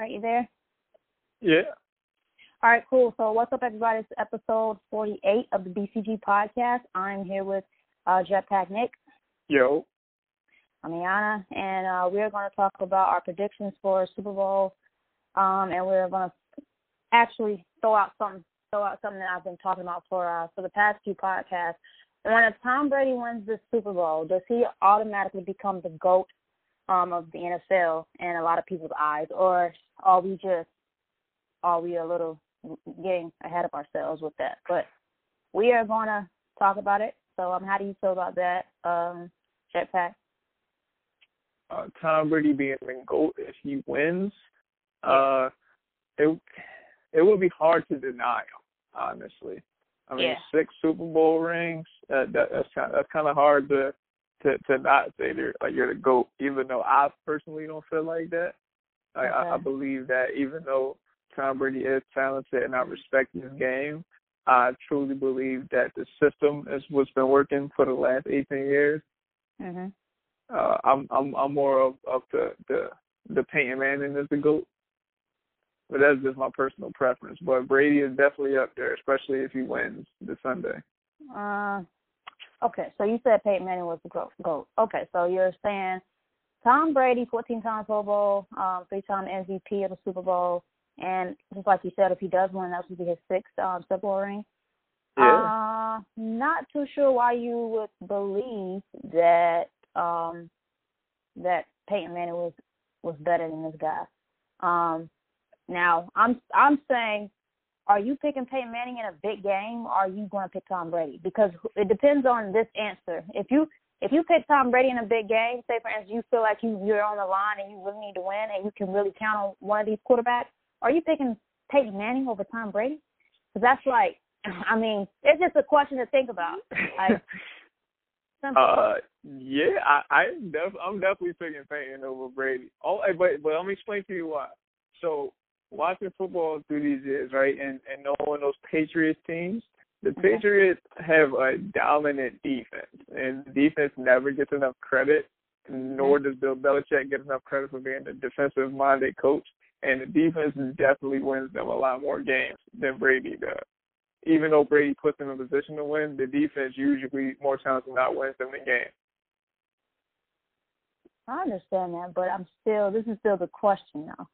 Right, you there? Yeah. All right, cool. So, what's up, everybody? It's episode 48 of the BCG podcast. I'm here with uh, Jetpack Nick. Yo. I'm Iana, and uh, we're going to talk about our predictions for Super Bowl, um, and we're going to actually throw out something, throw out something that I've been talking about for uh, for the past few podcasts. When if Tom Brady wins the Super Bowl, does he automatically become the goat um, of the NFL in a lot of people's eyes, or are we just are we a little getting ahead of ourselves with that? But we are going to talk about it. So, um, how do you feel about that, um, Jetpack? Uh, Tom Brady being the goat if he wins, uh, it it would be hard to deny him, honestly. I mean, Yeah. six Super Bowl rings. Uh, that, that's kind that's kind of hard to to to not say they're like you're the goat, even though I personally don't feel like that. I, I, I believe that even though Tom Brady is talented and I respect his game, I truly believe that the system is what's been working for the last 18 years. Mhm. Uh, I'm I'm I'm more of, of the the the Peyton Manning as the goat, but that's just my personal preference. But Brady is definitely up there, especially if he wins this Sunday. Uh, okay, so you said Peyton Manning was the goat. Okay, so you're saying Tom Brady, 14 time Pro Bowl, um, three time MVP of the Super Bowl, and just like you said, if he does win, that would be his sixth um, Super Bowl ring. Yeah. Uh, not too sure why you would believe that um that Peyton Manning was was better than this guy. Um, now I'm I'm saying, are you picking Peyton Manning in a big game, or are you going to pick Tom Brady? Because it depends on this answer. If you if you pick Tom Brady in a big game, say for instance you feel like you you're on the line and you really need to win and you can really count on one of these quarterbacks, are you picking Peyton Manning over Tom Brady? Because that's like, I mean, it's just a question to think about. Like. Uh, yeah, I I'm, def- I'm definitely picking Peyton over Brady. Oh, but but let me explain to you why. So watching football through these years, right, and and knowing those Patriots teams, the. Patriots have a dominant defense, and the defense never gets enough credit. Nor mm-hmm. does Bill Belichick get enough credit for being a defensive-minded coach. And the defense definitely wins them a lot more games than Brady does even though Brady puts them in a position to win, the defense usually more times than not wins them the game. I understand that, but I'm still. This is still the question now.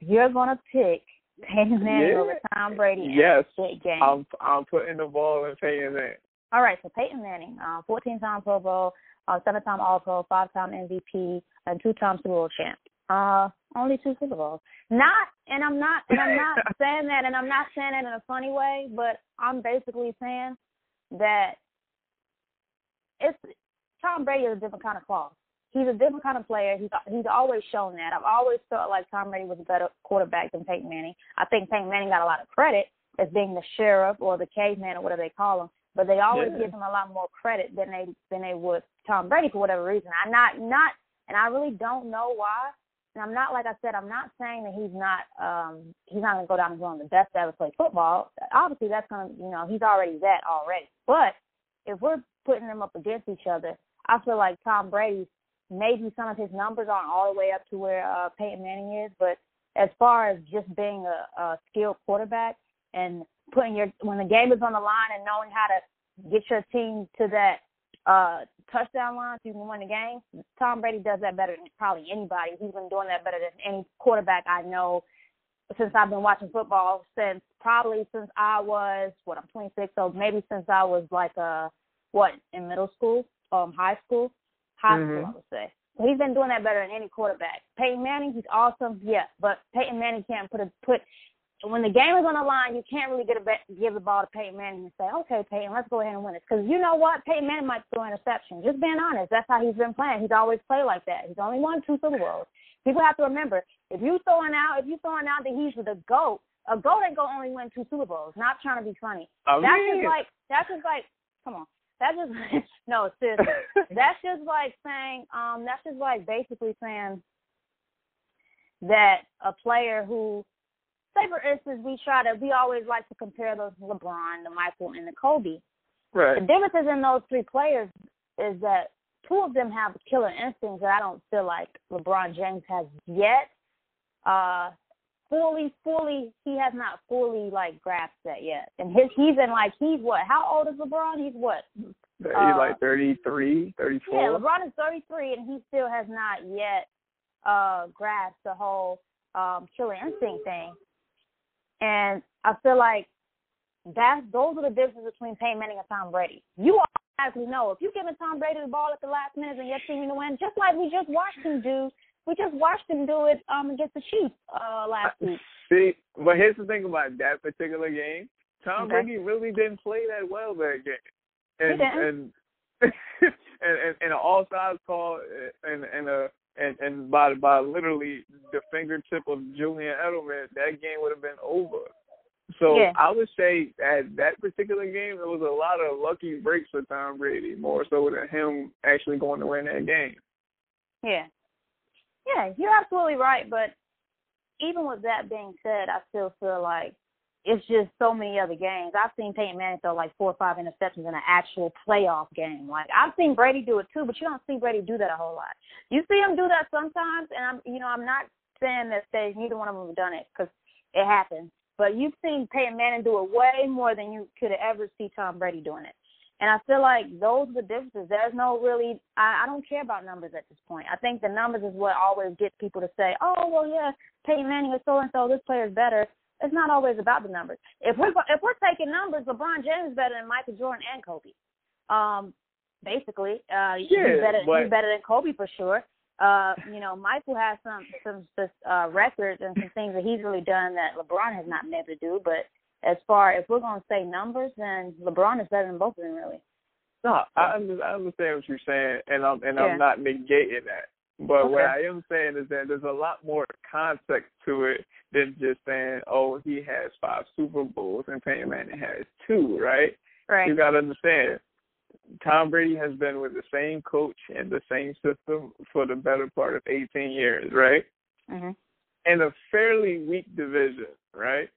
You're gonna pick Peyton Manning Yeah. over Tom Brady Yes, game. I'm I'm putting the ball in Peyton's Manning. All right, so Peyton Manning, uh, 14-time Pro Bowl, uh, seven-time All-Pro, five-time MVP, and two-time Super Bowl champ. Uh, only two Super Bowls. Not, and I'm not, and I'm not saying that, and I'm not saying that in a funny way, but I'm basically saying that it's Tom Brady is a different kind of class. He's a different kind of player. He's he's always shown that. I've always felt like Tom Brady was a better quarterback than Peyton Manning. I think Peyton Manning got a lot of credit as being the sheriff or the caveman or whatever they call him, but they always Yeah. give him a lot more credit than they than they would Tom Brady for whatever reason. I'm not not, and I really don't know why. And I'm not like I said. I'm not saying that he's not um he's not gonna go down as one of the best to ever play football. Obviously, that's gonna you know he's already that already. But if we're putting them up against each other, I feel like Tom Brady maybe some of his numbers aren't all the way up to where uh, Peyton Manning is, but as far as just being a, a skilled quarterback and putting your when the game is on the line and knowing how to get your team to that uh touchdown line so you can win the game, Tom Brady does that better than probably anybody. He's been doing that better than any quarterback I know since I've been watching football since probably since I was what I'm 26, so maybe since I was like uh what in middle school, um high school, high Mhm. I would say. So he's been doing that better than any quarterback. Peyton Manning, he's awesome, yes, but Peyton Manning can't put a put when the game is on the line, you can't really get a bet, give the ball to Peyton Manning and say, okay, Peyton, let's go ahead and win this. Because you know what? Peyton Manning might throw an interception. Just being honest, that's how he's been playing. He's always played like that. He's only won two Super Bowls. People have to remember, if you throwing out, if you throwing out that he's the GOAT, a GOAT ain't to only win two Super Bowls. Not trying to be funny. I That's mean, just like, that's just like, come on. That's just, no, seriously. that's just like saying, um, that's just like basically saying that a player who say for instance, we try to we always like to compare those LeBron, the Michael, and the Kobe. right. The differences in those three players is that two of them have killer instincts that I don't feel like LeBron James has yet. uh fully, fully he has not fully like grasped that yet. And his he's in like he's what? How old is LeBron? He's what? He's uh, like thirty three, thirty four. Yeah, LeBron is thirty three and he still has not yet uh grasped the whole um killer instinct thing. And I feel like that's those are the differences between Peyton Manning and Tom Brady. You automatically know if you give Tom Brady the ball at the last minute and your team to win, just like we just watched him do. We just watched him do it um against the Chiefs uh last week. See, but here's the thing about that particular game. Tom okay. Brady really didn't play that well that game. And and and and, and an offsides call and and a and and by by literally the fingertip of Julian Edelman, that game would have been over. So yeah. I would say at that particular game, there was a lot of lucky breaks for Tom Brady, more so than him actually going to win that game. Yeah, yeah, you're absolutely right. But even with that being said, I still feel like it's just so many other games. I've seen Peyton Manning throw like four or five interceptions in an actual playoff game. Like I've seen Brady do it too, but you don't see Brady do that a whole lot. You see him do that sometimes, and I'm, you know, I'm not saying that stage neither one of them have done it because it happens. But you've seen Peyton Manning do it way more than you could ever see Tom Brady doing it. And I feel like those are the differences. There's no really, I, I don't care about numbers at this point. I think the numbers is what always gets people to say, oh, well, yeah, Peyton Manning is so and so, this player is better. It's not always about the numbers. If we're if we're taking numbers, LeBron James is better than Michael Jordan and Kobe. Um, basically, uh, yeah, he's better. but... He's better than Kobe for sure. Uh, you know, Michael has some some uh, records and some things that he's really done that LeBron has not been able to do. But as far if we're going to say numbers, then LeBron is better than both of them, really. No, I understand, I understand what you're saying, and I'm and yeah. I'm not negating that. But okay. what I am saying is that there's a lot more context to it than just saying, "Oh, he has five Super Bowls and Peyton Manning has two, right? Right. You got to understand. Tom Brady has been with the same coach and the same system for the better part of 18 years, right? Mm-hmm. In a fairly weak division, right?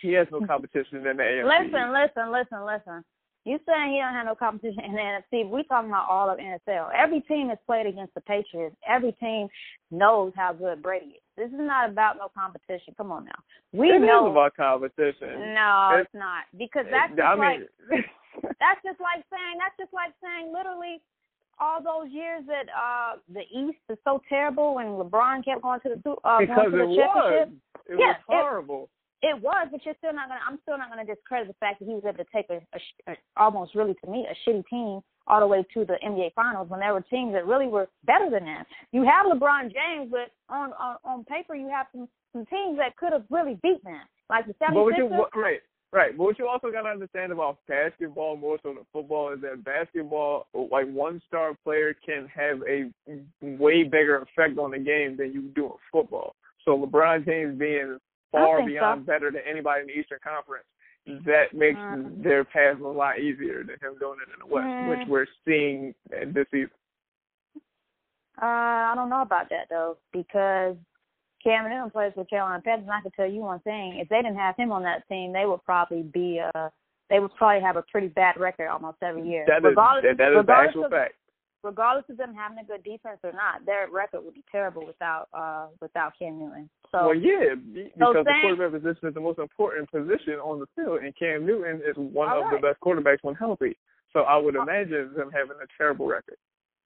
He has no competition in the AFC. Listen, listen, listen, listen. You saying he don't have no competition in the NFC? We talking about all of NFL. Every team has played against the Patriots. Every team knows how good Brady is. This is not about no competition. Come on now. We it know is about competition. No, it's, it's not because that's just I mean, like that's just like saying that's just like saying literally all those years that uh the East is so terrible when LeBron kept going to the uh, because going to the it championship. was. It yeah, was horrible. It, it was, but you're still not gonna. I'm still not gonna discredit the fact that he was able to take a, a, a almost really to me a shitty team all the way to the NBA Finals when there were teams that really were better than them. You have LeBron James, but on on, on paper you have some some teams that could have really beat them, like the 76ers. But what you, what, right, right. But what you also got to understand about basketball more so than football is that basketball, like one star player can have a way bigger effect on the game than you do in football. So LeBron James being far beyond so. better than anybody in the Eastern Conference. That makes mm. their path a lot easier than him doing it in the West, mm. which we're seeing this season. Uh, I don't know about that though, because Cam Newton plays for Carolina Panthers, and I can tell you one thing: if they didn't have him on that team, they would probably be uh, they would probably have a pretty bad record almost every year. That is regardless, that, that is the actual of, fact regardless of them having a good defense or not, their record would be terrible without uh without Cam Newton. So Well yeah, because so the saying, quarterback position is the most important position on the field and Cam Newton is one of right. the best quarterbacks when healthy. So I would imagine them having a terrible record.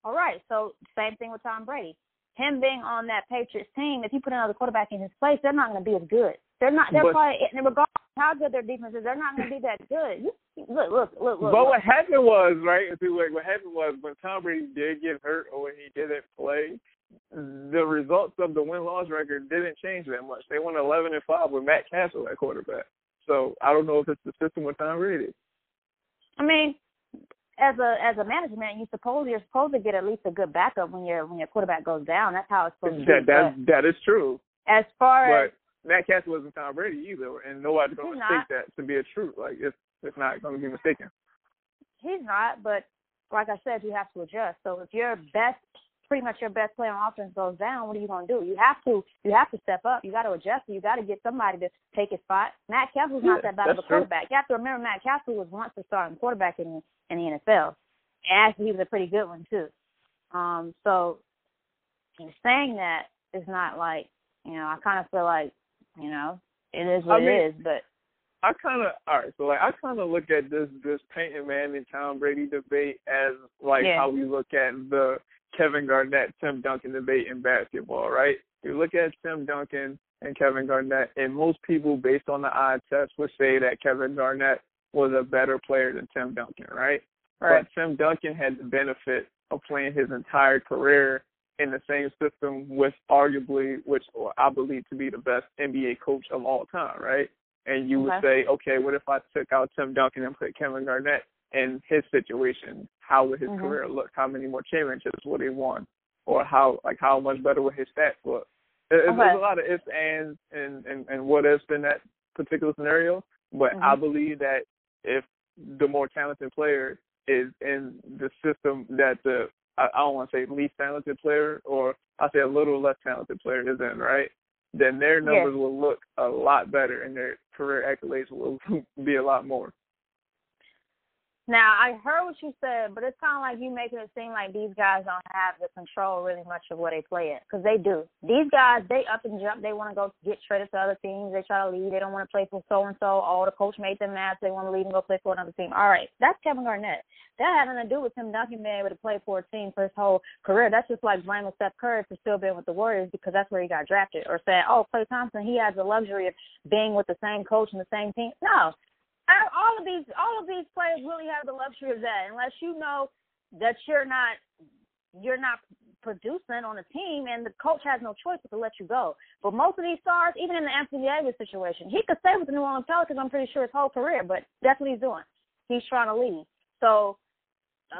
all right, so same thing with Tom Brady. Him being on that Patriots team, if you put another quarterback in his place, they're not going to be as good. They're not. They're But- probably regardless how good their defense is, they're not going to be that good. You, look, look, look, look. But look. what happened was, right, what happened was when Tom Brady did get hurt or when he didn't play, the results of the win loss record didn't change that much. They won eleven and five with Matt Cassel at quarterback. So I don't know if it's the system with Tom Brady. I mean, as a as a management, you suppose you're supposed to get at least a good backup when your when your quarterback goes down. That's how it's supposed to be. that that is true. As far as But Matt Cassel wasn't Tom Brady either, and nobody's gonna He's mistake that to be a truth. Like it's it's not gonna be mistaken. he's not, but like I said, you have to adjust. So if your best, pretty much your best player on offense goes down, what are you going to do? You have to, you have to step up. You got to adjust. You got to get somebody to take his spot. Matt Cassel's not that bad of a that's true. quarterback. You have to remember Matt Cassel was once a starting quarterback in in the NFL. And actually, he was a pretty good one too. Um, so in saying that, it's not like you know, I kind of feel like, you know, it is what I mean, it is. But I kind of all right. So like I kind of look at this this Peyton Manning Tom Brady debate as like Yeah. how we look at the Kevin Garnett Tim Duncan debate in basketball, right? You look at Tim Duncan and Kevin Garnett, and most people, based on the eye test, would say that Kevin Garnett was a better player than Tim Duncan, right? right, But Tim Duncan had the benefit of playing his entire career in the same system with arguably, which I believe to be the best NBA coach of all time, right? And you would say, okay, what if I took out Tim Duncan and put Kevin Garnett in his situation? How would his Mhm. career look? How many more championships would he won? Or how like how much better would his stats look? Okay. there's a lot of ifs, ands, and, and, and what ifs in that particular scenario. But I Mhm. believe that if the more talented player is in the system that the I, I don't want to say least talented player or I say a little less talented player is in, right? Then their Yes. numbers will look a lot better and their career accolades will be a lot more. Now I heard what you said, but it's kind of like you making it seem like these guys don't have the control really much of where they play at, because they do. These guys, they up and jump. They want to go get traded to other teams. They try to leave. They don't want to play for so and so. Oh, the coach made them mad. So they want to leave and go play for another team. All right, that's Kevin Garnett. That had nothing to do with him Duncan being able to play for a team for his whole career. That's just like blaming Steph Curry for still being with the Warriors because that's where he got drafted, or saying, oh, Klay Thompson, he has the luxury of being with the same coach and the same team. No, all of these all of these players really have the luxury of that unless you know that you're not you're not producing on a team and the coach has no choice but to let you go. But most of these stars, even in the Anthony Davis situation, he could stay with the New Orleans Pelicans, I'm pretty sure his whole career, but that's what he's doing. He's trying to leave. So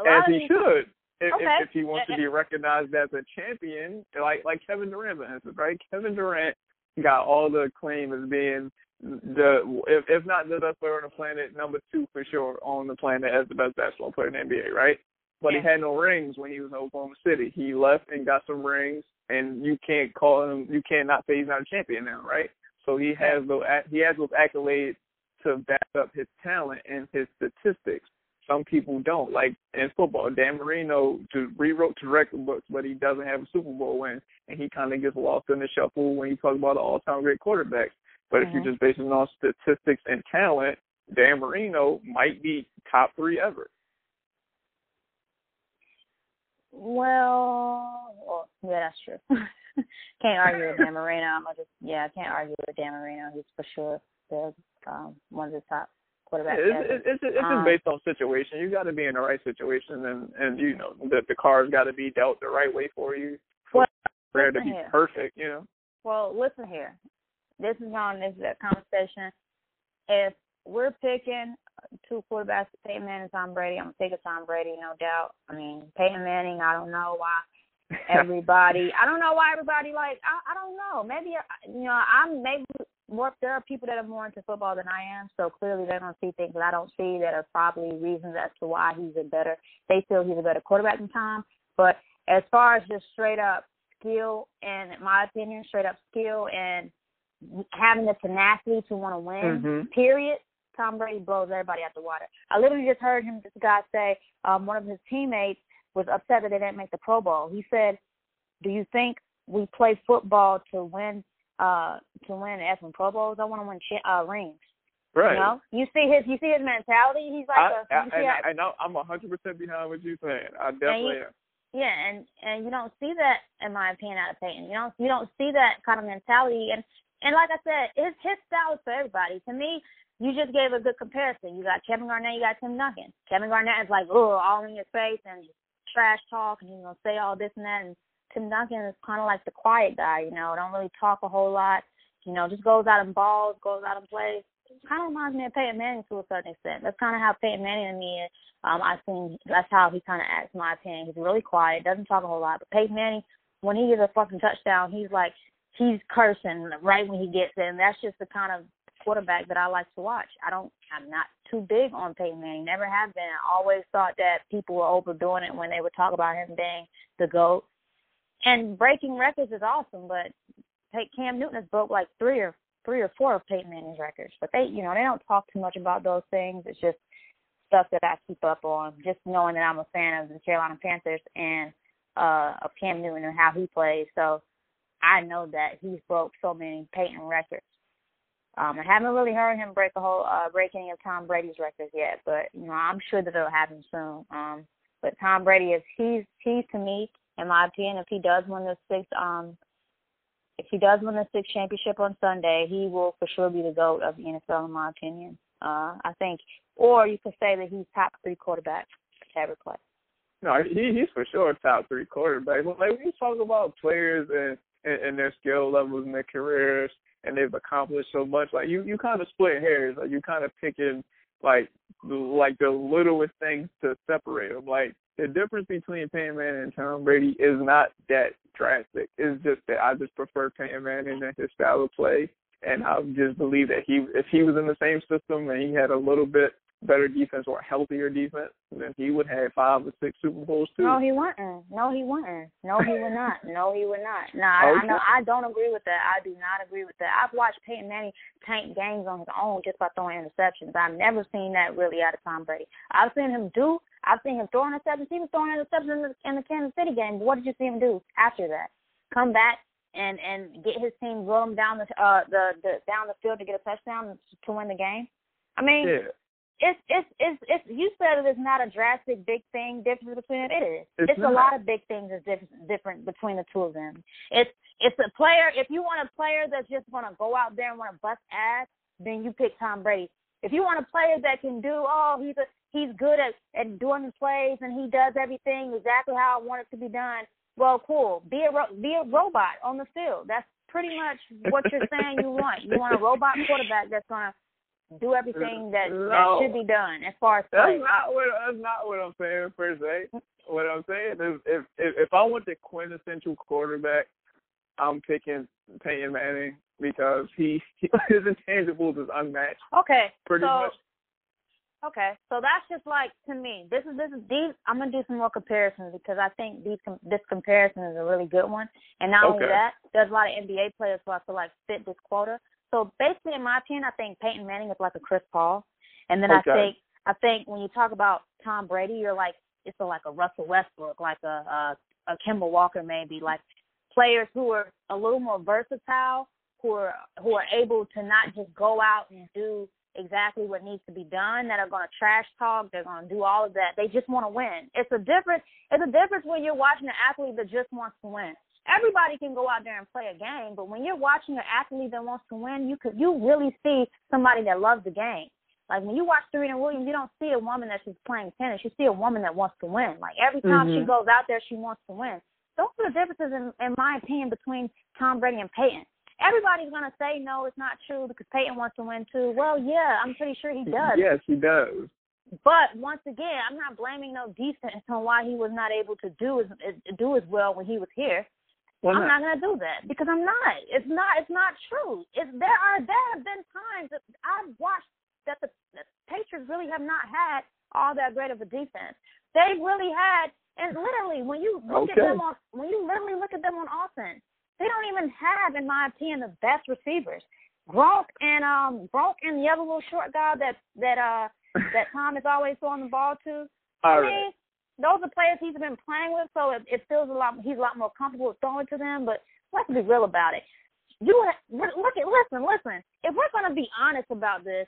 As he these, should. If, Okay. if, if he wants to be recognized as a champion, like like Kevin Durant, right? Kevin Durant got all the acclaim as being the if if not the best player on the planet, number two for sure on the planet as the best basketball player in the NBA, right? But Yeah. he had no rings when he was in Oklahoma City. He left and got some rings, and you can't call him, you can't not say he's not a champion now, right? So he has those he has those accolades to back up his talent and his statistics. Some people don't. Like in football, Dan Marino to rewrote to record books, but he doesn't have a Super Bowl win, and he kind of gets lost in the shuffle when you talk about the all-time great quarterbacks. But if Mhm. you're just basing it on statistics and talent, Dan Marino might be top three ever. well, well, yeah, that's true. can't argue with Dan Marino. I'm just yeah, I can't argue with Dan Marino. He's for sure the um, one of the top quarterbacks. It's, it's, it's, it's just Um, based on situation. You got to be in the right situation, and and you know the the cards got to be dealt the right way for you. For Well, to be here. perfect, you know. Well, listen here. This is on this is conversation. If we're picking two quarterbacks, Peyton Manning, Tom Brady, I'm gonna take a Tom Brady, no doubt. I mean, Peyton Manning, I don't know why everybody. I don't know why everybody like. I I don't know. Maybe uh, you know I'm maybe more. There are people that are more into football than I am, so clearly they're gonna see things that I don't see that are probably reasons as to why he's a better. They feel he's a better quarterback than Tom. But as far as just straight up skill and, in my opinion, straight up skill and having the tenacity to want to win. Mhm. Period. Tom Brady blows everybody out the water. I literally just heard him, this guy say, um, one of his teammates was upset that they didn't make the Pro Bowl. He said, "Do you think we play football to win uh to win effing Pro Bowls? I want to win uh, rings." Right. You know, you see his you see his mentality. He's like, I, a, I, you how- I, I know I'm a hundred percent behind what you're saying. I definitely am. yeah, and and you don't see that in my opinion out of Peyton. You don't you don't see that kind of mentality and and like I said, his his style is for everybody. To me, you just gave a good comparison. You got Kevin Garnett, you got Tim Duncan. Kevin Garnett is like, oh, all in your face and trash talk and you know say all this and that. And Tim Duncan is kind of like the quiet guy. You know, don't really talk a whole lot. You know, just goes out and balls, goes out and plays. Kind of reminds me of Peyton Manning to a certain extent. That's kind of how Peyton Manning to me. Um, I think that's how he kind of acts, in my opinion. He's really quiet, doesn't talk a whole lot. But Peyton Manning, when he gets a fucking touchdown, he's like, he's cursing right when he gets. And that's just the kind of quarterback that I like to watch. I don't, I'm not too big on Peyton Manning. Never have been. I always thought that people were overdoing it when they would talk about him being the GOAT. And breaking records is awesome, but Cam Newton has broke like three or three or four of Peyton Manning's records. But they, you know, they don't talk too much about those things. It's just stuff that I keep up on. Just knowing that I'm a fan of the Carolina Panthers and uh of Cam Newton and how he plays. So I know that he's broke so many Peyton records. Um, I haven't really heard him break a whole uh, break any of Tom Brady's records yet, but you know I'm sure that it'll happen soon. Um, but Tom Brady is he's he's to me, in my opinion, if he does win the sixth um if he does win the sixth championship on Sunday, he will for sure be the GOAT of the NFL in my opinion. Uh I think or you could say that he's top three quarterback ever play. No, he he's for sure top three quarterback. Like when you talk about players and, and and their skill levels and their careers and they've accomplished so much, like you you kind of split hairs. Like you kind of picking like like the littlest things to separate them. Like the difference between Peyton Manning and Tom Brady is not that drastic. It's just that I just prefer Peyton Manning and his style of play, and I just believe that he if he was in the same system and he had a little bit better defense or healthier defense, then he would have five or six Super Bowls too. No, he wouldn't. No, he wouldn't. No, he would not. No, he would not. No, I, okay. I know. I don't agree with that. I do not agree with that. I've watched Peyton Manning tank games on his own just by throwing interceptions. I've never seen that really out of Tom Brady. I've seen him do. I've seen him throwing interceptions. He was throwing interceptions in the, in the Kansas City game. But what did you see him do after that? Come back and and get his team roll him down the uh the, the down the field to get a touchdown to win the game. I mean, yeah it's it's it's it's you said it is not a drastic big thing difference between them. It is. It's, it's a lot of big things that's different different between the two of them. It's it's a player. If you want a player that's just going to go out there and want to bust ass, then you pick Tom Brady. If you want a player that can do, oh, he's a he's good at at doing the plays and he does everything exactly how I want it to be done. Well, cool. Be a ro- be a robot on the field. That's pretty much what you're saying you want. You want a robot quarterback that's gonna do everything that no, that should be done as far as play. That's not what that's not what I'm saying per se. What I'm saying is if if, if I want the quintessential quarterback, I'm picking Peyton Manning because he, he his intangibles is unmatched. Okay, pretty so, much. Okay, so that's just like to me. This is this is these. I'm gonna do some more comparisons because I think these this comparison is a really good one. And not okay. only that, there's a lot of NBA players who I feel like fit this quota. So basically, in my opinion, I think Peyton Manning is like a Chris Paul, and then okay. I think I think when you talk about Tom Brady, you're like it's a, like a Russell Westbrook, like a, a a Kemba Walker, maybe like players who are a little more versatile, who are who are able to not just go out and do exactly what needs to be done, that are going to trash talk, they're going to do all of that. They just want to win. It's a difference. It's a difference when you're watching an athlete that just wants to win everybody can go out there and play a game, but when you're watching an athlete that wants to win, you could you really see somebody that loves the game. Like when you watch Serena Williams, you don't see a woman that's just playing tennis. You see a woman that wants to win. Like every time mm-hmm. she goes out there, she wants to win. Those are the differences, in, in my opinion, between Tom Brady and Peyton. Everybody's gonna say no, it's not true because Peyton wants to win too. Well, yeah, I'm pretty sure he does. Yes, he does. But once again, I'm not blaming no defense on why he was not able to do as do as well when he was here. Well, I'm not. not gonna do that because I'm not. It's not. It's not true. It's there are there have been times that I've watched that the, the Patriots really have not had all that great of a defense. They really had, and literally when you look okay. at them on when you literally look at them on offense, they don't even have, in my opinion, the best receivers. Gronk and um Gronk and the other little short guy that that uh that Tom is always throwing the ball to. All I mean, right those are players he's been playing with, so it, it feels a lot. He's a lot more comfortable throwing to them. But let's be real about it. You look at listen, listen. If we're going to be honest about this,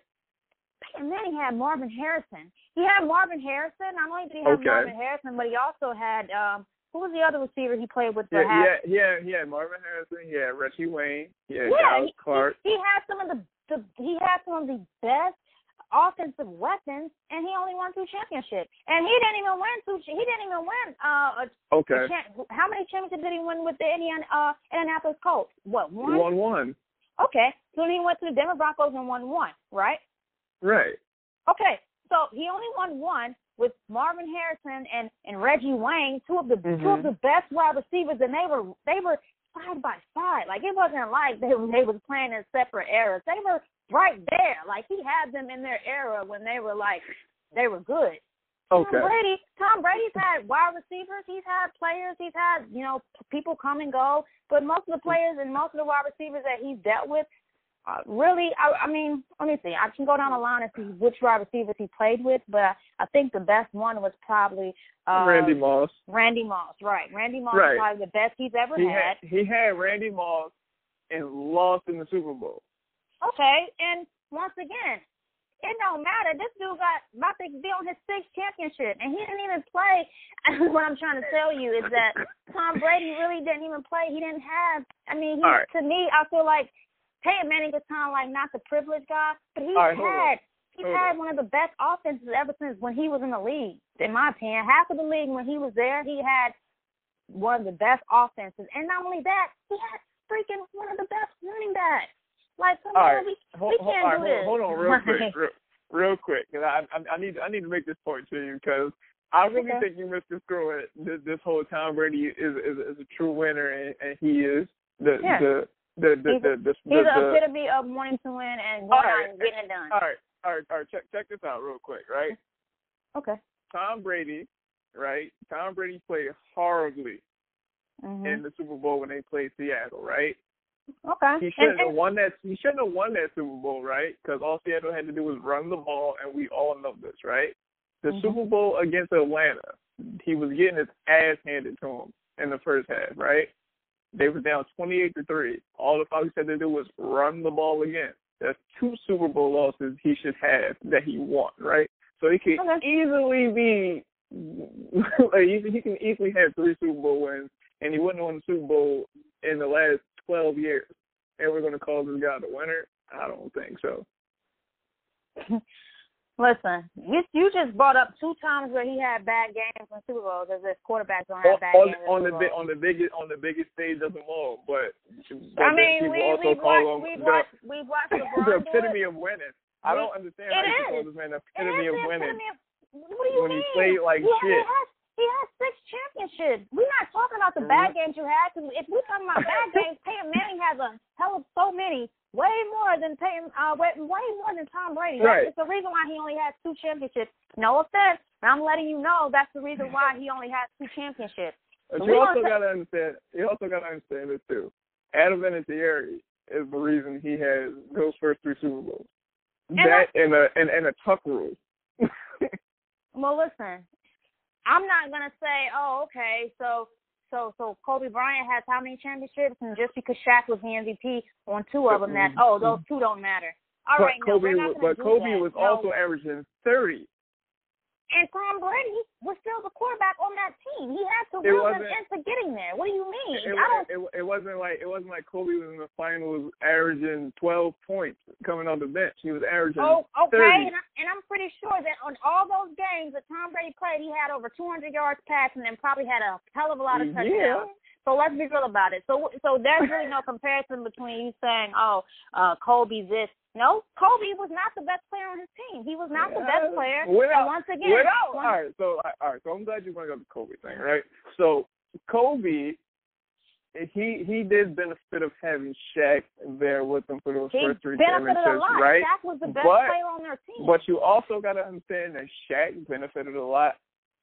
and then he had Marvin Harrison. He had Marvin Harrison. Not only did he have okay. Marvin Harrison, but he also had um who was the other receiver he played with? Yeah, yeah, yeah, he had Marvin Harrison. He had Reggie Wayne. Had yeah, Dallas Clark. He, he had some of the, the he had some of the best offensive weapons, and he only won two championships. And he didn't even win two. He didn't even win. Uh, a, okay. A cha- how many championships did he win with the Indian uh Indianapolis Colts? What one? One one. Okay, so he went to the Denver Broncos and won one, right? Right. Okay, so he only won one with Marvin Harrison and and Reggie Wayne, two of the mm-hmm. two of the best wide receivers, and they were they were side by side. Like it wasn't like they they was playing in separate eras. They were right there. Like he had them in their era when they were like they were good. Okay. Tom Brady, Tom Brady's had wide receivers. He's had players. He's had you know people come and go. But most of the players and most of the wide receivers that he's dealt with uh, really, I, I mean, let me see. I can go down the line and see which wide receivers he played with, but I think the best one was probably uh, Randy Moss. Randy Moss, right? Randy Moss Right. is probably the best he's ever He had. had he had Randy Moss and lost in the Super Bowl. Okay, and once again, it don't matter. This dude got about to be on his sixth championship, and he didn't even play. what I'm trying to tell you is that Tom Brady really didn't even play. He didn't have. I mean, he, right. to me, I feel like Peyton Manning is kind of like not the privileged guy, but he's All right, had. He's had one of the best offenses ever since when he was in the league. In my opinion, half of the league when he was there, he had one of the best offenses, and not only that, he had freaking one of the best running backs. Like, come All on, right. we Hold, we can't right, do hold, this. hold on, real quick, real, real quick, because I, I I need I need to make this point to you because I really Okay. think you misconstrue it. This, this whole Tom Brady is is, is a true winner, and, and he is the Yeah. the the the He's the, the, He's the, the epitome of wanting to win and going right. and getting it done. all right all right all right check check this out real quick right. Okay. Tom Brady, right? Tom Brady played horribly hmm in the Super Bowl when they played Seattle, right? Okay. He shouldn't have won that. He shouldn't have won that Super Bowl, right? Because all Seattle had to do was run the ball, and we all know this, right? The Mhm. Super Bowl against Atlanta, he was getting his ass handed to him in the first half, right? They were down twenty-eight to three. All the Falcons had to do was run the ball again. That's two Super Bowl losses he should have that he won, right? So he could Okay. easily be, like, he he can easily have three Super Bowl wins, and he wouldn't have won the Super Bowl in the last twelve years and we're going to call this guy the winner? I don't think so. Listen, you you just brought up two times where he had bad games in Super Bowls as if quarterbacks don't On, have bad on, games. on the Super bi- on the biggest on the biggest stage of them all, but, but I mean, we also we've call watched him we've the, watched we've watched the LeBron epitome of winning. I We- don't understand it how you call this man the epitome of winning. epitome of- What do you when he mean? played like he, shit. Has, he has six championships. We're not talking about the bad games you had. 'cause if we're talking about bad games, Peyton Manning has a hell of so many, way more than Peyton, uh, way, way more than Tom Brady. Right. That's the reason why he only has two championships. No offense, but I'm letting you know that's the reason why he only has two championships. But We you also got to understand. You also got to understand this too. Adam Vinatieri is the reason he has those first three Super Bowls. And that and a and, and a tuck rule. Well, listen, I'm not gonna say, oh, okay, so so so Kobe Bryant has how many championships, and just because Shaq was the MVP on two of them, that mm-hmm. oh, those mm-hmm. two don't matter. All but right, no, Kobe, not was, but Kobe that. was No. also averaging thirty. And Tom Brady was still the quarterback on that team. He had to will them into getting there. What do you mean? It, I don't. it, it, it wasn't like it wasn't like Kobe was in the finals averaging twelve points coming off the bench. He was averaging Oh, okay, 30. and, I, and I'm pretty sure that on all those games that Tom Brady played, he had over 200 yards passing and probably had a hell of a lot of touchdowns. Yeah. So let's be real about it. So so there's really no comparison between you saying, oh, uh, Kobe's this. No, Kobe was not the best player on his team. He was not the best player. Without- once again, Without, once- all right, so all right, so I'm glad you brought up the Kobe thing, right? So Kobe, he he did benefit of having Shaq there with him for those he first three a championships, right? Shaq was the best But- player on their team. But you also got to understand that Shaq benefited a lot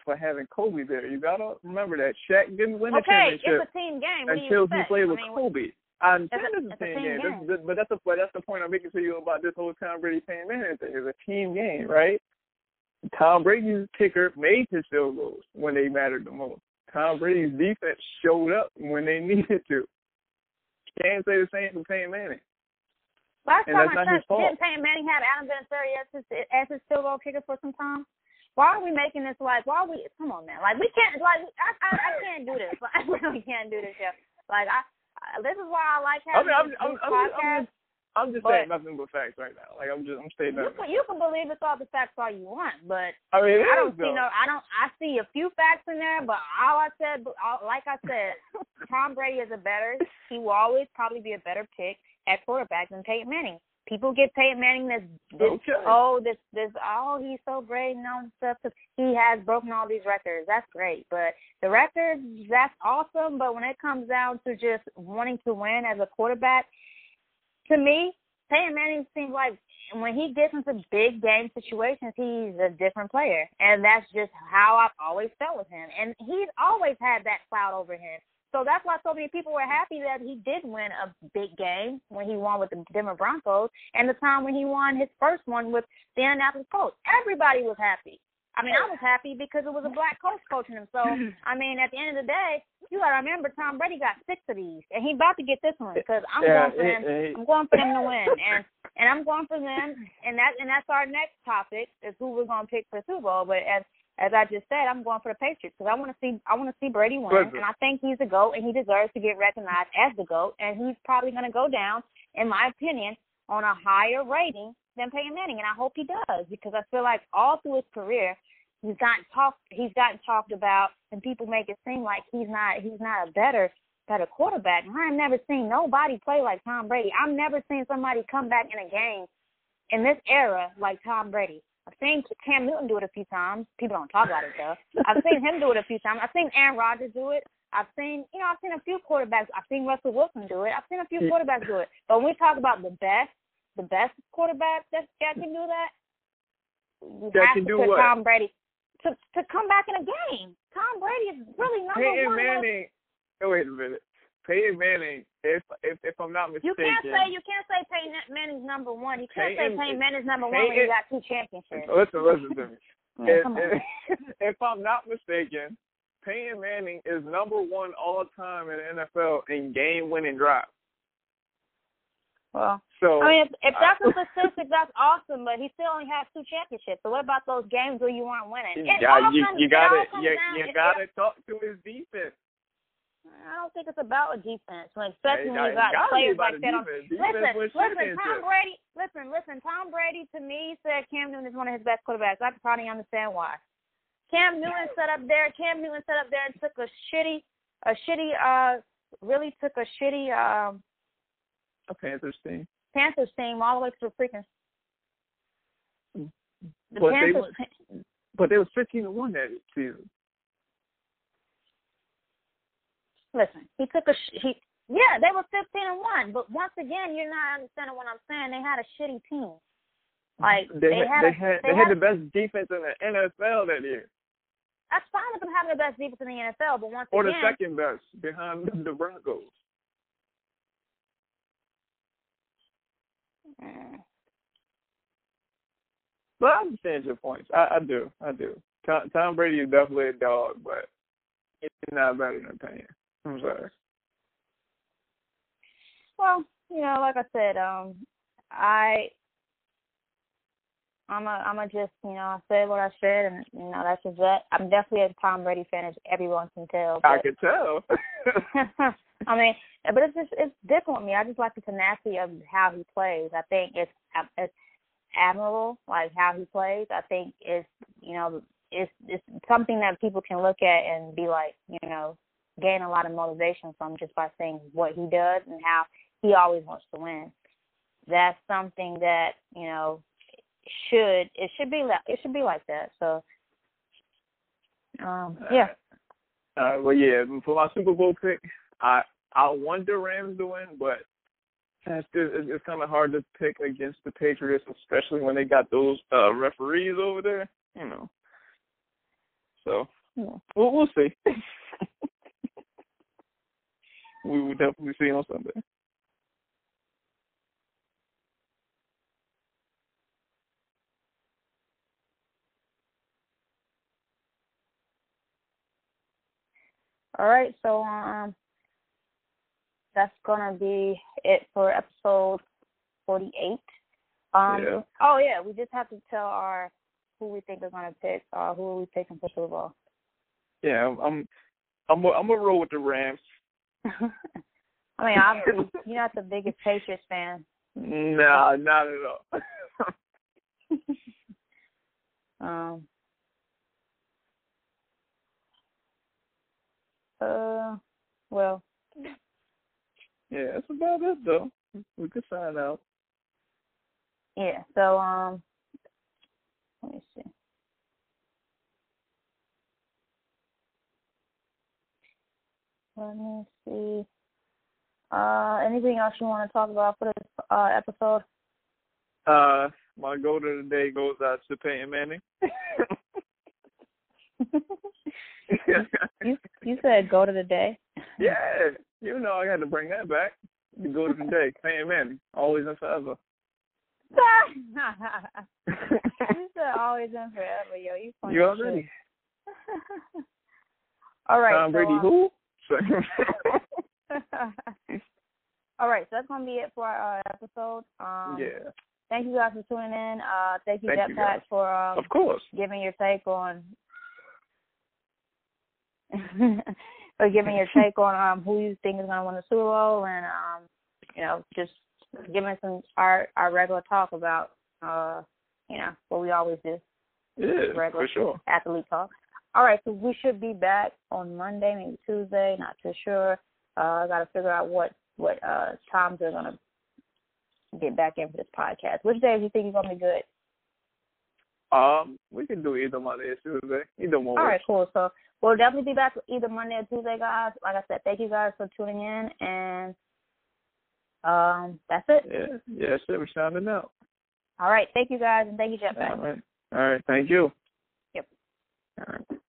for having Kobe there. You got to remember that Shaq didn't win a okay, championship it's a team game. What do you until he played I with mean, Kobe. I understand It's a- a it's a team game, game. This- this- but that's the but that's the point I'm making to you about this whole Tom Brady Peyton Manning thing. It's a team game, right? Tom Brady's kicker made his field goals when they mattered the most. Tom Brady's defense showed up when they needed to. Can't say the same for Peyton Manning. Last And time I checked, didn't Peyton Manning have Adam Vinatieri as his as his field goal kicker for some time? Why are we making this like? Why are we? Come on, man! Like we can't. Like I I, I can't do this. Like, I really can't do this, Jeff. Like I this is why I like I having mean, I'm, I'm, these I'm, just, I'm podcasts. just, I'm just saying nothing but facts right now. Like I'm just, I'm stating You can, you can believe it's all the facts all you want, but I mean, I don't see no. I don't. I see a few facts in there, but all I said, all, like I said, Tom Brady is a better. He will always probably be a better pick at quarterback than Peyton Manning. People get Peyton Manning this, this Okay. oh this this oh he's so great and all this stuff 'cause he has broken all these records. That's great, but the records that's awesome. But when it comes down to just wanting to win as a quarterback, to me, Peyton Manning seems like when he gets into big game situations, he's a different player, and that's just how I've always felt with him. And he's always had that cloud over him. So that's why so many people were happy that he did win a big game when he won with the Denver Broncos, and the time when he won his first one with the Indianapolis Colts. Everybody was happy. I mean, I was happy because it was a black coach coaching him. So, I mean, at the end of the day, you got to remember Tom Brady got six of these, and he about to get this one because I'm Yeah, going for them. it- it- I'm going for them to win, and and I'm going for them, and that and that's our next topic is who we're going to pick for Super Bowl. But as as I just said, I'm going for the Patriots because I want to see I want to see Brady win, Listen. and I think he's a goat, and he deserves to get recognized as the goat, and he's probably going to go down, in my opinion, on a higher rating than Peyton Manning, and I hope he does because I feel like all through his career he's gotten talked he's gotten talked about and people make it seem like he's not he's not a better better quarterback. And I've never seen nobody play like Tom Brady. I've never seen somebody come back in a game in this era like Tom Brady. I've seen Cam Newton do it a few times. People don't talk about it though. I've seen him do it a few times. I've seen Aaron Rodgers do it. I've seen, you know, I've seen a few quarterbacks. I've seen Russell Wilson do it. I've seen a few quarterbacks do it. But when we talk about the best, the best quarterback that, that can do that, you That have can to do put what? Tom Brady to to come back in a game. Tom Brady is really number Peyton one. Manning. Oh, wait a minute. Peyton Manning. If if if I'm not mistaken, You can't say you can't say Peyton Manning's number one. You can't Peyton- say Peyton Manning's number one when you got two championships. Listen, listen to me. If, if, if I'm not mistaken, Peyton Manning is number one all time in the NFL in game winning drive. Well, So I mean, if, if that's a I- statistic, that's awesome. But he still only has two championships. So what about those games where you weren't winning? you, It got, all you, you gotta you, you gotta talk to his defense. I don't think it's about a defense, when especially when you got players like that. On, defense. listen, Defense listen, Tom. Brady. Listen, listen. Tom Brady to me said Cam Newton is one of his best quarterbacks. I can probably understand why. Cam Newton set up there. Cam Newton set up there and took a shitty, a shitty, uh, really took a shitty um A Panthers team. Panthers team all the way to the freaking. The But they Panthers. were- But they was fifteen to one that season. Listen, he took a sh- he. Yeah, they were fifteen and one, but once again, you're not understanding what I'm saying. They had a shitty team. Like they, they, had, had, they had they they had had the best defense in the NFL that year, That's fine with them having the best defense in the NFL, but once or the second best behind the Broncos. Mm, But I understand your points. I, I do. I do. Tom, Tom Brady is definitely a dog, but he's not better than Payne. I'm sorry. well, you know, like I said, um, I, I'm a, I'm a just, you know, I said what I said, and you know, that's just that. I'm definitely a Tom Brady fan, as everyone can tell. I can tell. I mean, but it's just it's different with me. I just like the tenacity of how he plays. I think it's it's admirable, like how he plays. I think it's you know it's it's something that people can look at and be like you know gain a lot of motivation from just by seeing what he does and how he always wants to win. That's something that you know should it should be like it should be like that. So um yeah. Uh, well, yeah. For my Super Bowl pick, I I want the Rams to win, but it's it's, it's kind of hard to pick against the Patriots, especially when they got those uh referees over there. You know. So Yeah. we'll we'll see. we will definitely see you on Sunday. All right, so um, that's gonna be it for episode forty-eight. Um, Yeah. oh yeah, we just have to tell our who we think is gonna pick. Uh, who are we picking for Super Bowl? Yeah, I'm I'm I'm I'm gonna roll with the Rams. I mean, I'm, you're not the biggest Patriots fan. No, not at all. Um. Uh, well, yeah, that's about it though. We could sign out. yeah. So um, let me see. Let me see. Uh, anything else you want to talk about for this uh, episode? Uh, my goal of the day goes out to Peyton Manning. you you said go to the day. yeah, you know I had to bring that back. The good of the day, Peyton Manning, always and forever. you said always and forever, yo. You funny. You already. All right. Tom so, Brady, um, who? All right, so that's gonna be it for our episode. Um, yeah. Thank you guys for tuning in. Uh, thank you, Thank Jetpack, for um, Of course. giving your take on for giving your take on um who you think is gonna win the Super Bowl and um you know just giving some our our regular talk about uh you know what we always do Yeah, regular for sure. athlete talk. All right, so we should be back on Monday, maybe Tuesday, not too sure. Uh I gotta figure out what what uh times are gonna get back in for this podcast. Which day do you think is gonna be good? Um, we can do either Monday or Tuesday. Either one. All right, cool. So we'll definitely be back either Monday or Tuesday, guys. Like I said, thank you guys for tuning in, and um, that's it. Yeah, yeah, shit, we're sounding out. All right, thank you guys, and thank you, Jetpack. All right. All right, thank you. Yep. All right.